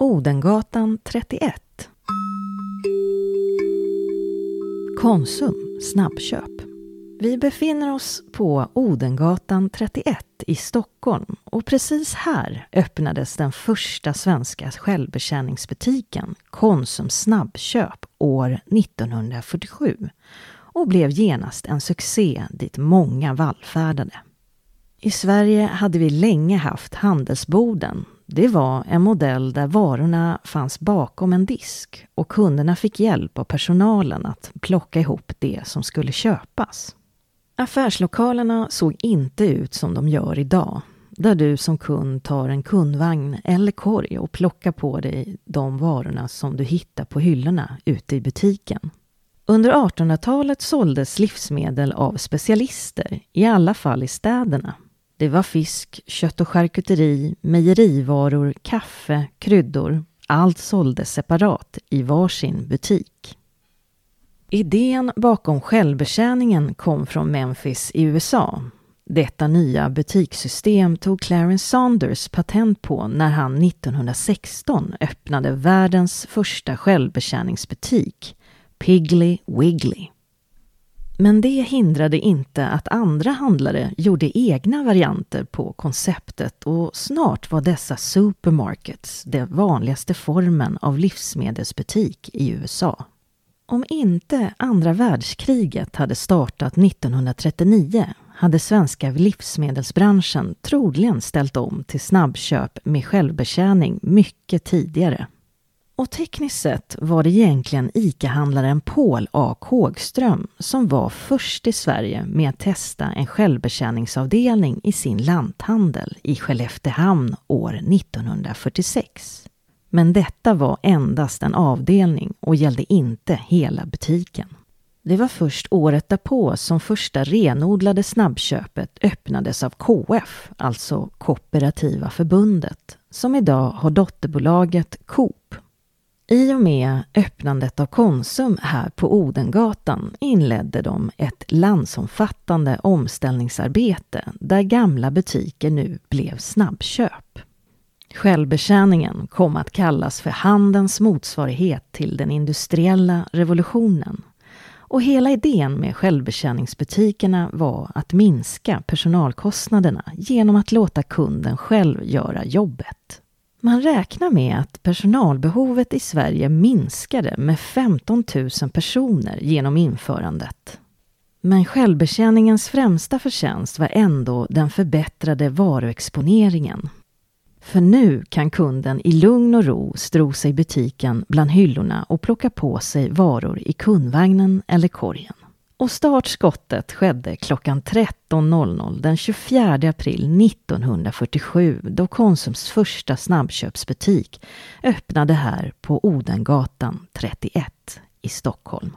Odengatan 31 Konsum snabbköp. Vi befinner oss på Odengatan 31 i Stockholm och precis här öppnades den första svenska självbetjäningsbutiken Konsum Snabbköp år 1947 och blev genast en succé dit många vallfärdade. I Sverige hade vi länge haft handelsboden. Det var en modell där varorna fanns bakom en disk och kunderna fick hjälp av personalen att plocka ihop det som skulle köpas. Affärslokalerna såg inte ut som de gör idag, där du som kund tar en kundvagn eller korg och plockar på dig de varorna som du hittar på hyllorna ute i butiken. Under 1800-talet såldes livsmedel av specialister, i alla fall i städerna. Det var fisk, kött och charkuteri, mejerivaror, kaffe, kryddor. Allt såldes separat i varsin butik. Idén bakom självbetjäningen kom från Memphis i USA. Detta nya butikssystem tog Clarence Saunders patent på när han 1916 öppnade världens första självbetjäningsbutik, Piggly Wiggly. Men det hindrade inte att andra handlare gjorde egna varianter på konceptet och snart var dessa supermarkets den vanligaste formen av livsmedelsbutik i USA. Om inte andra världskriget hade startat 1939 hade svenska livsmedelsbranschen troligen ställt om till snabbköp med självbetjäning mycket tidigare. Och tekniskt sett var det egentligen ICA-handlaren Paul A. Kågström som var först i Sverige med att testa en självbetjäningsavdelning i sin lanthandel i Skelleftehamn år 1946. Men detta var endast en avdelning och gällde inte hela butiken. Det var först året därpå som första renodlade snabbköpet öppnades av KF, alltså Kooperativa förbundet, som idag har dotterbolaget Coop i och med öppnandet av Konsum här på Odengatan inledde de ett landsomfattande omställningsarbete där gamla butiker nu blev snabbköp. Självbetjäningen kom att kallas för handelns motsvarighet till den industriella revolutionen. Och hela idén med självbetjäningsbutikerna var att minska personalkostnaderna genom att låta kunden själv göra jobbet. Man räknar med att personalbehovet i Sverige minskade med 15 000 personer genom införandet. Men självbetjäningens främsta förtjänst var ändå den förbättrade varuexponeringen. För nu kan kunden i lugn och ro strosa i butiken bland hyllorna och plocka på sig varor i kundvagnen eller korgen. Och startskottet skedde klockan 13.00 den 24 april 1947 då Konsums första snabbköpsbutik öppnade här på Odengatan 31 i Stockholm.